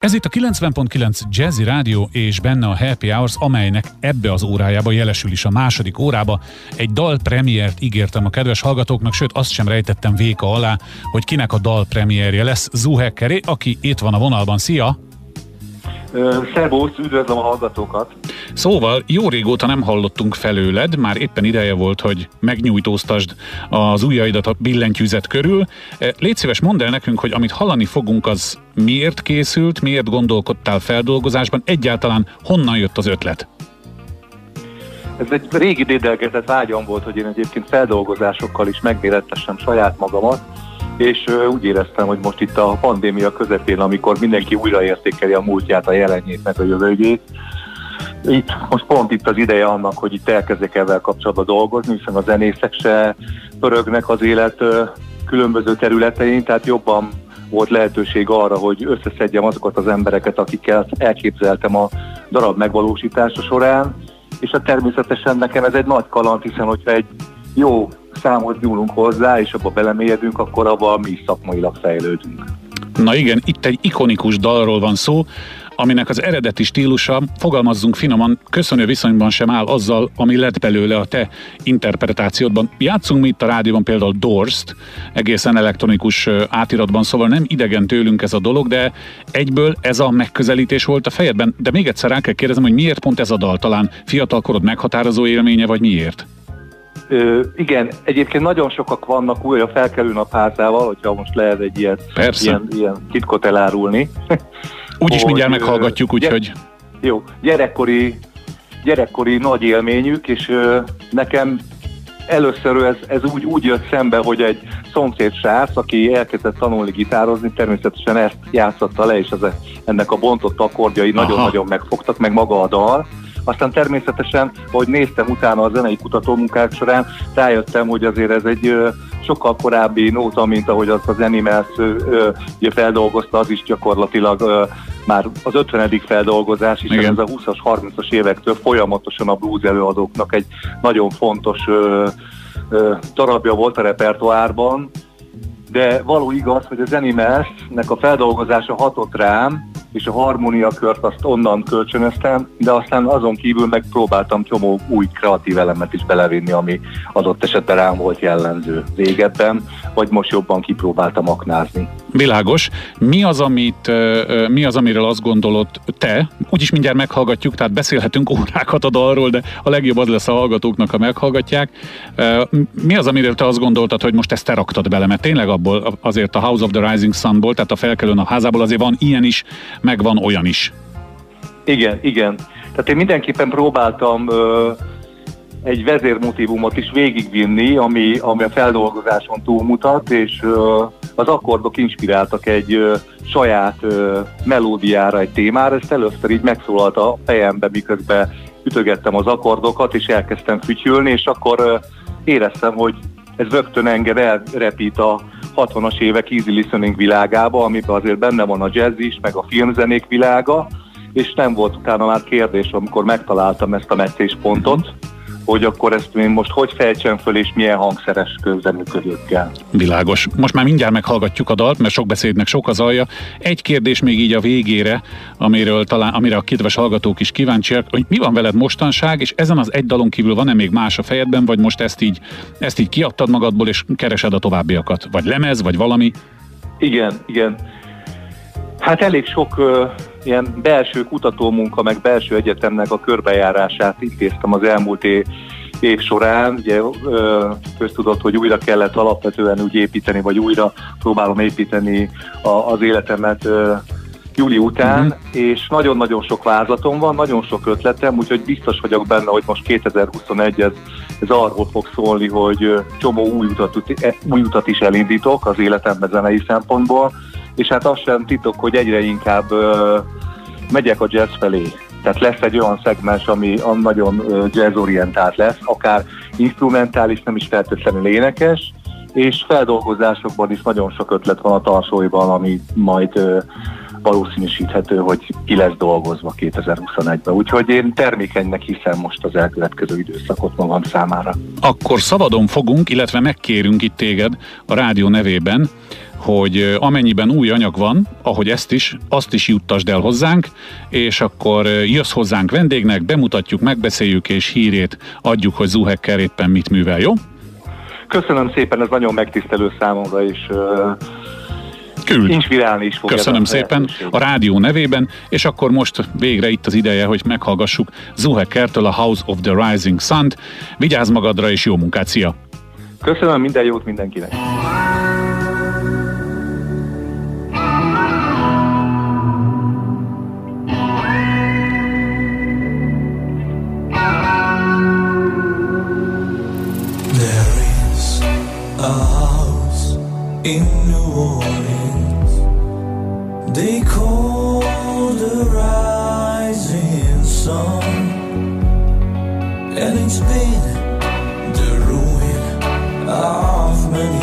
Ez itt a 90.9 Jazzy Rádió és benne a Happy Hours, amelynek ebbe az órájába jelesül is a második órába. Egy dal premiért ígértem a kedves hallgatóknak, sőt azt sem rejtettem véka alá, hogy kinek a dal premierje lesz. Zuhekkeré, aki itt van a vonalban. Szia! Szervusz, üdvözlöm a hallgatókat! Szóval jó régóta nem hallottunk felőled, már éppen ideje volt, hogy megnyújtóztasd az ujjaidat a billentyűzet körül. Légy szíves, mondd el nekünk, hogy amit hallani fogunk, az miért készült, miért gondolkodtál feldolgozásban, egyáltalán honnan jött az ötlet? Ez egy régi dédelgetett vágyam volt, hogy én egyébként feldolgozásokkal is megmérettessem saját magamat, és úgy éreztem, hogy most itt a pandémia közepén, amikor mindenki újraértékeli a múltját, a jelenjét, meg a jövőjét, itt, most pont itt az ideje annak, hogy itt elkezdek ezzel kapcsolatban dolgozni, hiszen a zenészek se pörögnek az élet különböző területein, tehát jobban volt lehetőség arra, hogy összeszedjem azokat az embereket, akikkel elképzeltem a darab megvalósítása során, és hát természetesen nekem ez egy nagy kaland, hiszen hogyha egy jó számot nyúlunk hozzá, és abba belemélyedünk, akkor abban mi szakmailag fejlődünk. Na igen, itt egy ikonikus dalról van szó, aminek az eredeti stílusa, fogalmazzunk finoman, köszönő viszonyban sem áll azzal, ami lett belőle a te interpretációdban. Játszunk mi itt a rádióban például Dorst, egészen elektronikus átiratban, szóval nem idegen tőlünk ez a dolog, de egyből ez a megközelítés volt a fejedben. De még egyszer rá kell kérdezem, hogy miért pont ez a dal? Talán fiatalkorod meghatározó élménye, vagy miért? Ö, igen, egyébként nagyon sokak vannak újra felkelő napházával, hogyha most lehet egy ilyen, ilyen, ilyen titkot elárulni. Úgyis mindjárt meghallgatjuk, úgyhogy... Jó, gyerekkori, gyerekkori nagy élményük, és ö, nekem először ez, ez úgy, úgy jött szembe, hogy egy szomszéd srác, aki elkezdett tanulni gitározni, természetesen ezt játszotta le, és az, ennek a bontott akkordjai nagyon-nagyon megfogtak, meg maga a dal. Aztán természetesen, ahogy néztem utána a zenei kutatómunkák során, rájöttem, hogy azért ez egy sokkal korábbi nóta, mint ahogy azt az Animals ugye feldolgozta, az is gyakorlatilag ö, már az 50. feldolgozás, és ez a 20-as, 30-as évektől folyamatosan a blues előadóknak egy nagyon fontos ö, ö, darabja volt a repertoárban, de való igaz, hogy az Animals-nek a feldolgozása hatott rám, és a harmóniakört azt onnan kölcsönöztem, de aztán azon kívül megpróbáltam csomó új kreatív elemet is belevinni, ami adott esetben rám volt jellemző régebben, vagy most jobban kipróbáltam aknázni. Világos. Mi az, amit, mi az, amiről azt gondolod te, úgyis mindjárt meghallgatjuk, tehát beszélhetünk órákat a dalról, de a legjobb az lesz a hallgatóknak, ha meghallgatják. Mi az, amiről te azt gondoltad, hogy most ezt te raktad bele, mert tényleg abból azért a House of the Rising Sunból, tehát a felkelőn a házából azért van ilyen is, meg van olyan is. Igen, igen. Tehát én mindenképpen próbáltam ö, egy vezérmotívumot is végigvinni, ami, ami a feldolgozáson túlmutat, és ö, az akkordok inspiráltak egy ö, saját ö, melódiára, egy témára. Ezt először így megszólalt a fejembe, miközben ütögettem az akkordokat, és elkezdtem fütyülni, és akkor ö, éreztem, hogy ez rögtön engem elrepít a 60-as évek easy listening világába, amiben azért benne van a jazz is, meg a filmzenék világa, és nem volt utána már kérdés, amikor megtaláltam ezt a meccéspontot, hogy akkor ezt én most hogy fejtsem föl, és milyen hangszeres közreműködőkkel. Világos. Most már mindjárt meghallgatjuk a dalt, mert sok beszédnek sok az alja. Egy kérdés még így a végére, amiről talán, amire a kedves hallgatók is kíváncsiak, hogy mi van veled mostanság, és ezen az egy dalon kívül van-e még más a fejedben, vagy most ezt így, ezt így kiadtad magadból, és keresed a továbbiakat? Vagy lemez, vagy valami? Igen, igen. Hát elég sok ilyen belső kutatómunka, meg belső egyetemnek a körbejárását intéztem az elmúlt év, év során. Ugye köztudott, hogy újra kellett alapvetően úgy építeni, vagy újra próbálom építeni a, az életemet júli után, uh-huh. és nagyon-nagyon sok vázlatom van, nagyon sok ötletem, úgyhogy biztos vagyok benne, hogy most 2021 ez, ez arról fog szólni, hogy csomó új utat, új utat is elindítok az életemben zenei szempontból, és hát az sem titok, hogy egyre inkább megyek a jazz felé. Tehát lesz egy olyan szegmens, ami nagyon jazzorientált lesz, akár instrumentális, nem is feltétlenül énekes, és feldolgozásokban is nagyon sok ötlet van a tarsóiban, ami majd valószínűsíthető, hogy ki lesz dolgozva 2021-ben. Úgyhogy én termékenynek hiszem most az elkövetkező időszakot magam számára. Akkor szabadon fogunk, illetve megkérünk itt téged a rádió nevében, hogy amennyiben új anyag van, ahogy ezt is, azt is juttasd el hozzánk, és akkor jössz hozzánk vendégnek, bemutatjuk, megbeszéljük, és hírét adjuk, hogy Zuhecker éppen mit művel, jó? Köszönöm szépen, ez nagyon megtisztelő számomra, és Küld. inspirálni is fog. Köszönöm szépen a rádió nevében, és akkor most végre itt az ideje, hogy meghallgassuk Zuhekkertől a House of the Rising Sun-t. Vigyázz magadra, és jó munkát, szia! Köszönöm, minden jót mindenkinek! In New Orleans. They call the rising sun, and it's been the ruin of many